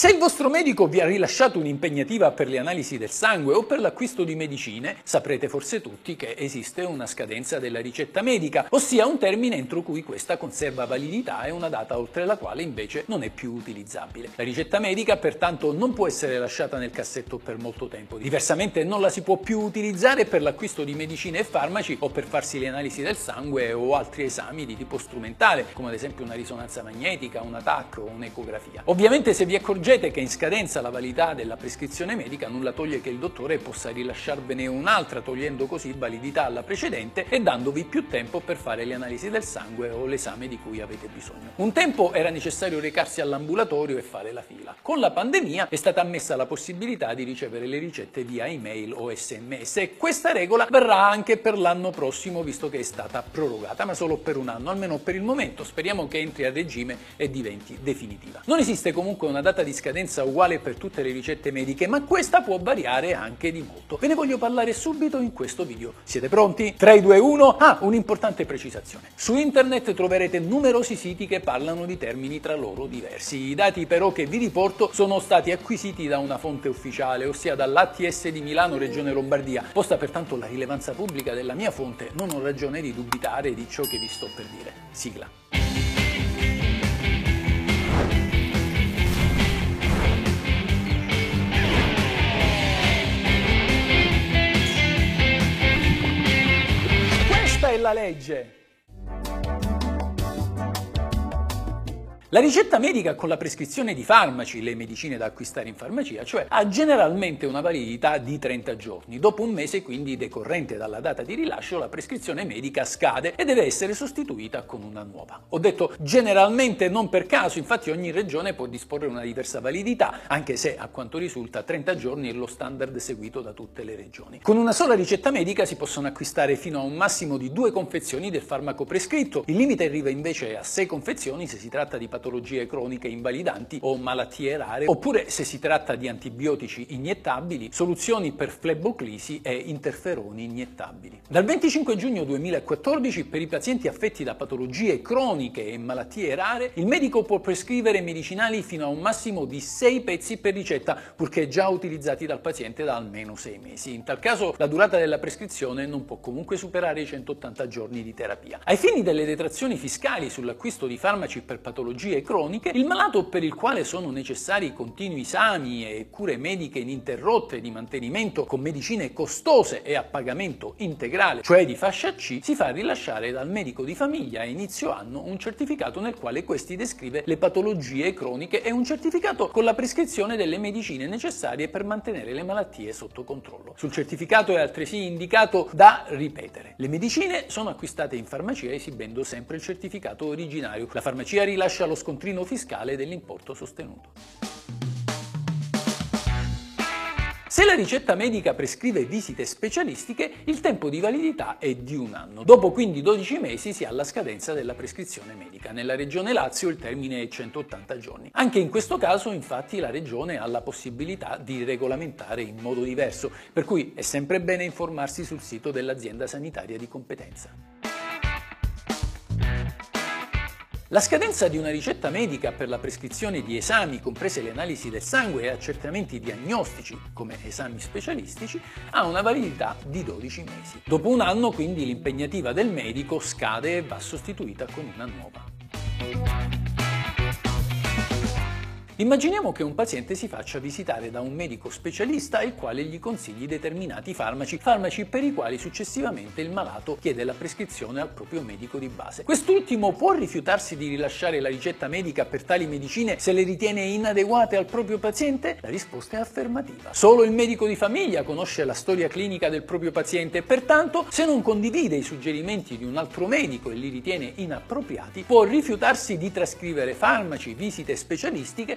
Se il vostro medico vi ha rilasciato un'impegnativa per le analisi del sangue o per l'acquisto di medicine, saprete forse tutti che esiste una scadenza della ricetta medica, ossia un termine entro cui questa conserva validità e una data oltre la quale invece non è più utilizzabile. La ricetta medica pertanto non può essere lasciata nel cassetto per molto tempo, diversamente non la si può più utilizzare per l'acquisto di medicine e farmaci o per farsi le analisi del sangue o altri esami di tipo strumentale, come ad esempio una risonanza magnetica, una TAC o un'ecografia. Ovviamente se vi accorgete accorgete che in scadenza la validità della prescrizione medica nulla toglie che il dottore possa rilasciarvene un'altra togliendo così validità alla precedente e dandovi più tempo per fare le analisi del sangue o l'esame di cui avete bisogno. Un tempo era necessario recarsi all'ambulatorio e fare la fila. Con la pandemia è stata ammessa la possibilità di ricevere le ricette via email o sms e questa regola verrà anche per l'anno prossimo visto che è stata prorogata, ma solo per un anno, almeno per il momento. Speriamo che entri a regime e diventi definitiva. Non esiste comunque una data di scadenza uguale per tutte le ricette mediche, ma questa può variare anche di molto. Ve ne voglio parlare subito in questo video. Siete pronti? 3, 2, 1. Ah, un'importante precisazione. Su internet troverete numerosi siti che parlano di termini tra loro diversi. I dati però che vi riporto sono stati acquisiti da una fonte ufficiale, ossia dall'ATS di Milano Regione Lombardia. Posta pertanto la rilevanza pubblica della mia fonte, non ho ragione di dubitare di ciò che vi sto per dire. Sigla. La legge. La ricetta medica con la prescrizione di farmaci, le medicine da acquistare in farmacia, cioè ha generalmente una validità di 30 giorni. Dopo un mese, quindi decorrente dalla data di rilascio, la prescrizione medica scade e deve essere sostituita con una nuova. Ho detto generalmente non per caso, infatti ogni regione può disporre una diversa validità, anche se a quanto risulta 30 giorni è lo standard seguito da tutte le regioni. Con una sola ricetta medica si possono acquistare fino a un massimo di due confezioni del farmaco prescritto. Il limite arriva invece a 6 confezioni se si tratta di patologie croniche invalidanti o malattie rare, oppure se si tratta di antibiotici iniettabili, soluzioni per fleboclisi e interferoni iniettabili. Dal 25 giugno 2014 per i pazienti affetti da patologie croniche e malattie rare, il medico può prescrivere medicinali fino a un massimo di 6 pezzi per ricetta, purché già utilizzati dal paziente da almeno 6 mesi. In tal caso la durata della prescrizione non può comunque superare i 180 giorni di terapia. Ai fini delle detrazioni fiscali sull'acquisto di farmaci per patologie patologie croniche, il malato per il quale sono necessari continui esami e cure mediche ininterrotte di mantenimento con medicine costose e a pagamento integrale, cioè di fascia C, si fa rilasciare dal medico di famiglia a inizio anno un certificato nel quale questi descrive le patologie croniche e un certificato con la prescrizione delle medicine necessarie per mantenere le malattie sotto controllo. Sul certificato è altresì indicato da ripetere. Le medicine sono acquistate in farmacia esibendo sempre il certificato originario. La farmacia rilascia lo scontrino fiscale dell'importo sostenuto. Se la ricetta medica prescrive visite specialistiche, il tempo di validità è di un anno. Dopo quindi 12 mesi si ha la scadenza della prescrizione medica. Nella regione Lazio il termine è 180 giorni. Anche in questo caso, infatti, la regione ha la possibilità di regolamentare in modo diverso, per cui è sempre bene informarsi sul sito dell'azienda sanitaria di competenza. La scadenza di una ricetta medica per la prescrizione di esami, comprese le analisi del sangue e accertamenti diagnostici, come esami specialistici, ha una validità di 12 mesi. Dopo un anno, quindi, l'impegnativa del medico scade e va sostituita con una nuova. Immaginiamo che un paziente si faccia visitare da un medico specialista il quale gli consigli determinati farmaci, farmaci per i quali successivamente il malato chiede la prescrizione al proprio medico di base. Quest'ultimo può rifiutarsi di rilasciare la ricetta medica per tali medicine se le ritiene inadeguate al proprio paziente? La risposta è affermativa. Solo il medico di famiglia conosce la storia clinica del proprio paziente e pertanto se non condivide i suggerimenti di un altro medico e li ritiene inappropriati, può rifiutarsi di trascrivere farmaci, visite specialistiche